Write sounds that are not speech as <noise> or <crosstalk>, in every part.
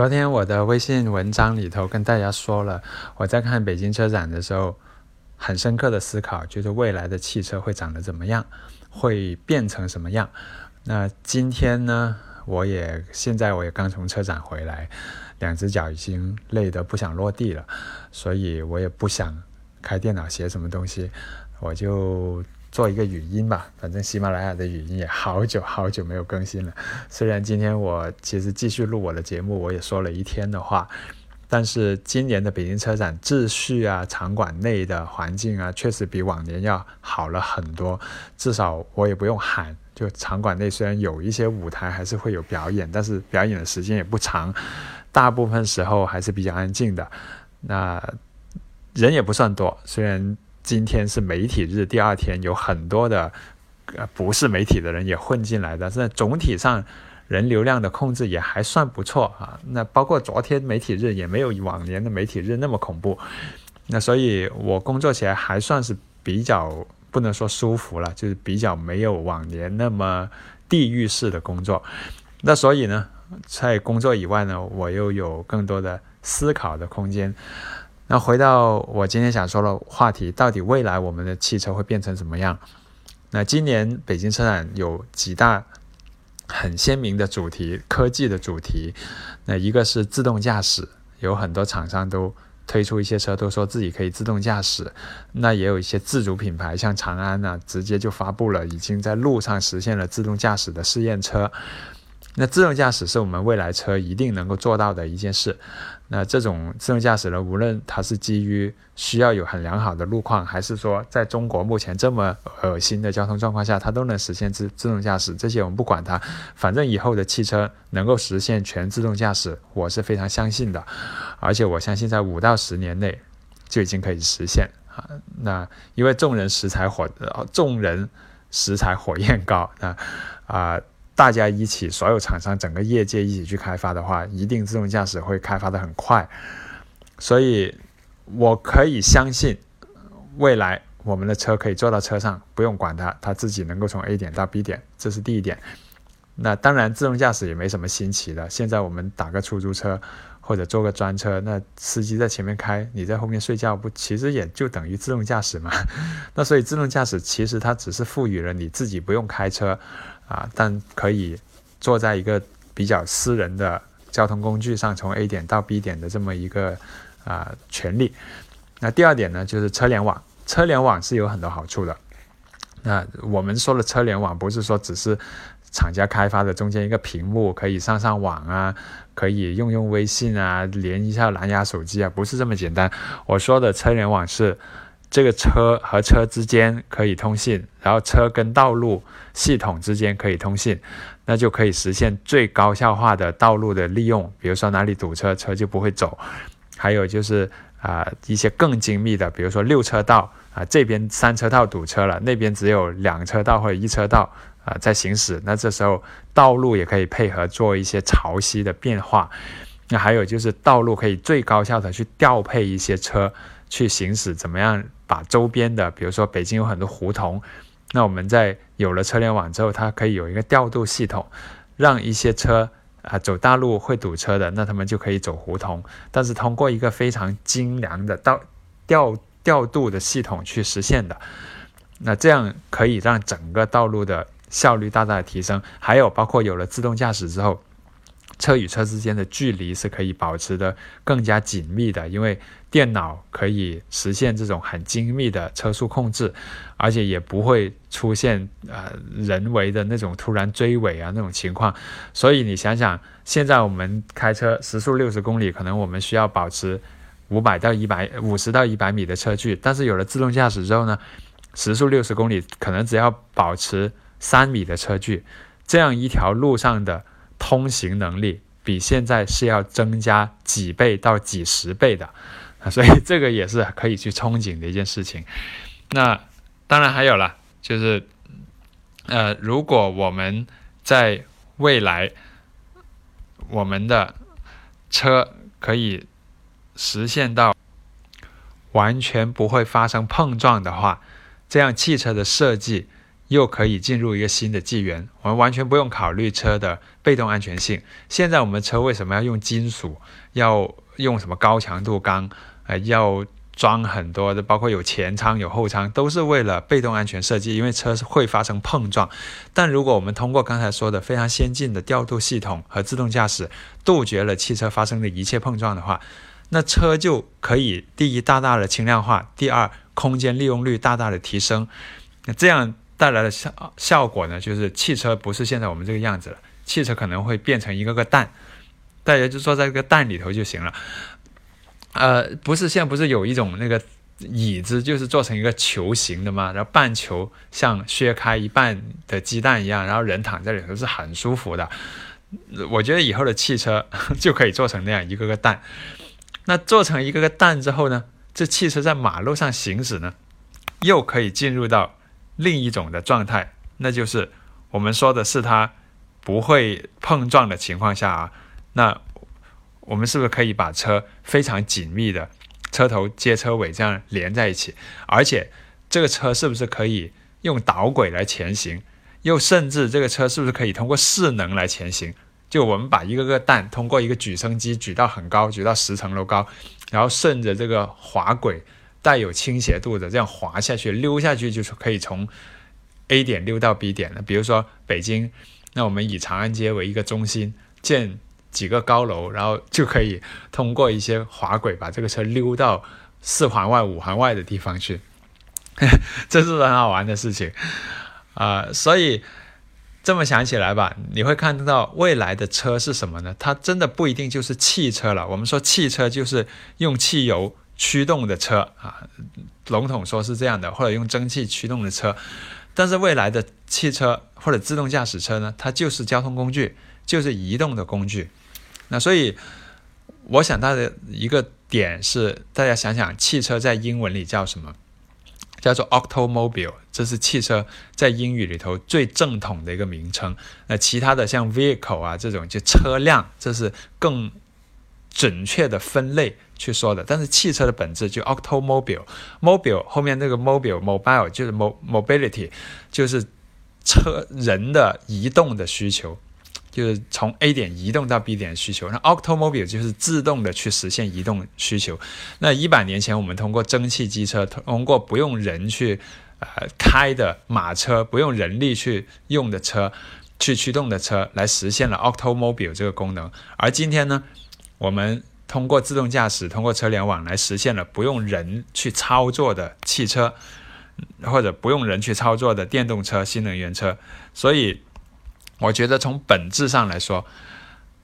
昨天我的微信文章里头跟大家说了，我在看北京车展的时候，很深刻的思考，就是未来的汽车会长得怎么样，会变成什么样。那今天呢，我也现在我也刚从车展回来，两只脚已经累得不想落地了，所以我也不想开电脑写什么东西，我就。做一个语音吧，反正喜马拉雅的语音也好久 <laughs> 好久没有更新了。虽然今天我其实继续录我的节目，我也说了一天的话，但是今年的北京车展秩序啊，场馆内的环境啊，确实比往年要好了很多。至少我也不用喊，就场馆内虽然有一些舞台还是会有表演，但是表演的时间也不长，大部分时候还是比较安静的。那人也不算多，虽然。今天是媒体日，第二天有很多的呃不是媒体的人也混进来的，但总体上人流量的控制也还算不错啊。那包括昨天媒体日也没有往年的媒体日那么恐怖，那所以我工作起来还算是比较不能说舒服了，就是比较没有往年那么地狱式的工作。那所以呢，在工作以外呢，我又有更多的思考的空间。那回到我今天想说的话题，到底未来我们的汽车会变成什么样？那今年北京车展有几大很鲜明的主题，科技的主题。那一个是自动驾驶，有很多厂商都推出一些车，都说自己可以自动驾驶。那也有一些自主品牌，像长安呢，直接就发布了已经在路上实现了自动驾驶的试验车。那自动驾驶是我们未来车一定能够做到的一件事。那这种自动驾驶呢，无论它是基于需要有很良好的路况，还是说在中国目前这么恶心的交通状况下，它都能实现自自动驾驶。这些我们不管它，反正以后的汽车能够实现全自动驾驶，我是非常相信的。而且我相信在五到十年内就已经可以实现啊。那因为众人拾柴火，众人拾柴火焰高啊啊。大家一起，所有厂商，整个业界一起去开发的话，一定自动驾驶会开发的很快。所以，我可以相信，未来我们的车可以坐到车上，不用管它，它自己能够从 A 点到 B 点，这是第一点。那当然，自动驾驶也没什么新奇的。现在我们打个出租车或者坐个专车，那司机在前面开，你在后面睡觉，不，其实也就等于自动驾驶嘛。<laughs> 那所以，自动驾驶其实它只是赋予了你自己不用开车。啊，但可以坐在一个比较私人的交通工具上，从 A 点到 B 点的这么一个啊权利。那第二点呢，就是车联网。车联网是有很多好处的。那我们说的车联网，不是说只是厂家开发的中间一个屏幕可以上上网啊，可以用用微信啊，连一下蓝牙手机啊，不是这么简单。我说的车联网是。这个车和车之间可以通信，然后车跟道路系统之间可以通信，那就可以实现最高效化的道路的利用。比如说哪里堵车，车就不会走。还有就是啊，一些更精密的，比如说六车道啊，这边三车道堵车了，那边只有两车道或者一车道啊在行驶，那这时候道路也可以配合做一些潮汐的变化。那还有就是道路可以最高效的去调配一些车去行驶，怎么样？把周边的，比如说北京有很多胡同，那我们在有了车联网之后，它可以有一个调度系统，让一些车啊走大路会堵车的，那他们就可以走胡同，但是通过一个非常精良的调调调度的系统去实现的，那这样可以让整个道路的效率大大的提升。还有包括有了自动驾驶之后。车与车之间的距离是可以保持的更加紧密的，因为电脑可以实现这种很精密的车速控制，而且也不会出现呃人为的那种突然追尾啊那种情况。所以你想想，现在我们开车时速六十公里，可能我们需要保持五百到一百五十到一百米的车距，但是有了自动驾驶之后呢，时速六十公里可能只要保持三米的车距，这样一条路上的。通行能力比现在是要增加几倍到几十倍的啊，所以 <laughs> 这个也是可以去憧憬的一件事情。那当然还有了，就是呃，如果我们在未来我们的车可以实现到完全不会发生碰撞的话，这样汽车的设计又可以进入一个新的纪元，我们完全不用考虑车的被动安全性。现在我们车为什么要用金属？要用什么高强度钢？呃，要装很多的，包括有前舱有后舱，都是为了被动安全设计，因为车会发生碰撞。但如果我们通过刚才说的非常先进的调度系统和自动驾驶，杜绝了汽车发生的一切碰撞的话，那车就可以第一大大的轻量化，第二空间利用率大大的提升。那这样。带来的效效果呢，就是汽车不是现在我们这个样子了，汽车可能会变成一个个蛋，大家就坐在这个蛋里头就行了。呃，不是现在不是有一种那个椅子，就是做成一个球形的吗？然后半球像削开一半的鸡蛋一样，然后人躺在里头是很舒服的。我觉得以后的汽车 <laughs> 就可以做成那样一个个蛋。那做成一个个蛋之后呢，这汽车在马路上行驶呢，又可以进入到。另一种的状态，那就是我们说的是它不会碰撞的情况下啊，那我们是不是可以把车非常紧密的车头接车尾这样连在一起？而且这个车是不是可以用导轨来前行？又甚至这个车是不是可以通过势能来前行？就我们把一个个蛋通过一个举升机举到很高，举到十层楼高，然后顺着这个滑轨。带有倾斜度的，这样滑下去、溜下去，就是可以从 A 点溜到 B 点的。比如说北京，那我们以长安街为一个中心，建几个高楼，然后就可以通过一些滑轨把这个车溜到四环外、五环外的地方去，<laughs> 这是很好玩的事情啊！所以这么想起来吧，你会看到未来的车是什么呢？它真的不一定就是汽车了。我们说汽车就是用汽油。驱动的车啊，笼统说是这样的，或者用蒸汽驱动的车。但是未来的汽车或者自动驾驶车呢，它就是交通工具，就是移动的工具。那所以我想到的一个点是，大家想想，汽车在英文里叫什么？叫做 automobile，这是汽车在英语里头最正统的一个名称。那其他的像 vehicle 啊这种就车辆，这是更准确的分类。去说的，但是汽车的本质就 automobile，mobile 后面那个 mobile，mobile 就是 mobility，就是车人的移动的需求，就是从 A 点移动到 B 点需求。那 automobile 就是自动的去实现移动需求。那一百年前我们通过蒸汽机车，通过不用人去呃开的马车，不用人力去用的车，去驱动的车，来实现了 automobile 这个功能。而今天呢，我们通过自动驾驶，通过车联网来实现了不用人去操作的汽车，或者不用人去操作的电动车、新能源车。所以，我觉得从本质上来说，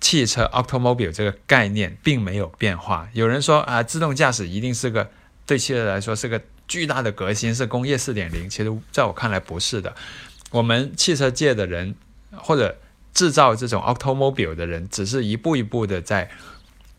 汽车 （automobile） 这个概念并没有变化。有人说啊，自动驾驶一定是个对汽车来说是个巨大的革新，是工业四点零。其实，在我看来不是的。我们汽车界的人，或者制造这种 automobile 的人，只是一步一步的在。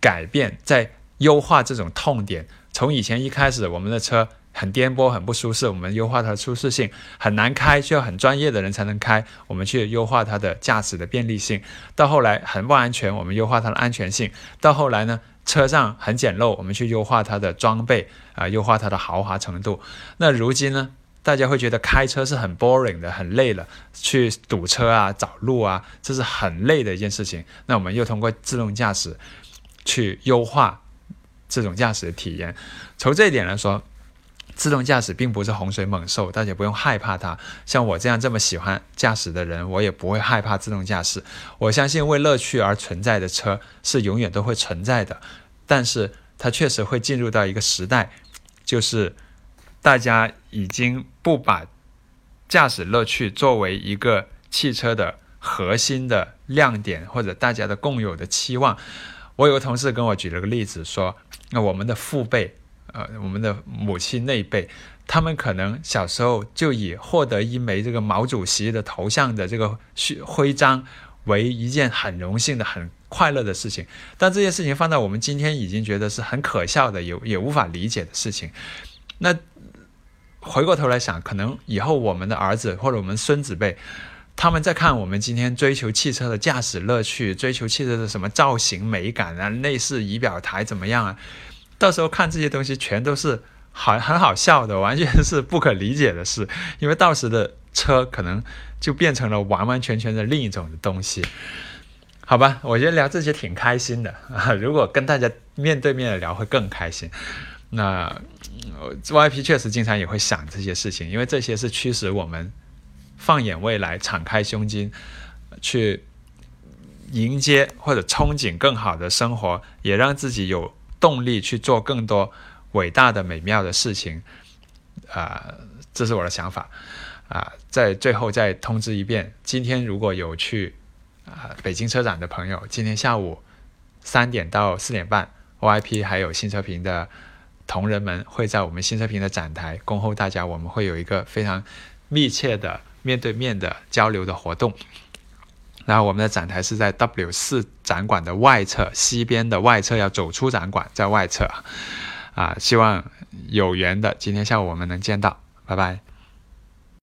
改变在优化这种痛点，从以前一开始，我们的车很颠簸、很不舒适，我们优化它的舒适性；很难开，需要很专业的人才能开，我们去优化它的驾驶的便利性；到后来很不安全，我们优化它的安全性；到后来呢，车上很简陋，我们去优化它的装备啊，优化它的豪华程度。那如今呢，大家会觉得开车是很 boring 的，很累了，去堵车啊、找路啊，这是很累的一件事情。那我们又通过自动驾驶。去优化这种驾驶体验。从这一点来说，自动驾驶并不是洪水猛兽，大家不用害怕它。像我这样这么喜欢驾驶的人，我也不会害怕自动驾驶。我相信为乐趣而存在的车是永远都会存在的。但是它确实会进入到一个时代，就是大家已经不把驾驶乐趣作为一个汽车的核心的亮点，或者大家的共有的期望。我有个同事跟我举了个例子，说，那我们的父辈，呃，我们的母亲那一辈，他们可能小时候就以获得一枚这个毛主席的头像的这个徽章为一件很荣幸的、很快乐的事情。但这件事情放在我们今天，已经觉得是很可笑的，也也无法理解的事情。那回过头来想，可能以后我们的儿子或者我们孙子辈。他们在看我们今天追求汽车的驾驶乐趣，追求汽车的什么造型美感啊，内饰仪表台怎么样啊？到时候看这些东西全都是好很好笑的，完全是不可理解的事。因为到时的车可能就变成了完完全全的另一种的东西。好吧，我觉得聊这些挺开心的啊。<laughs> 如果跟大家面对面的聊会更开心。那 YP 确实经常也会想这些事情，因为这些是驱使我们放眼未来、敞开胸襟去迎接或者憧憬更好的生活，也让自己有动力去做更多伟大的、美妙的事情。啊，这是我的想法。啊，在最后再通知一遍，今天如果有去。啊，北京车展的朋友，今天下午三点到四点半，OIP 还有新车评的同仁们会在我们新车评的展台恭候大家。我们会有一个非常密切的面对面的交流的活动。然后我们的展台是在 W 四展馆的外侧西边的外侧，要走出展馆，在外侧。啊，希望有缘的今天下午我们能见到，拜拜。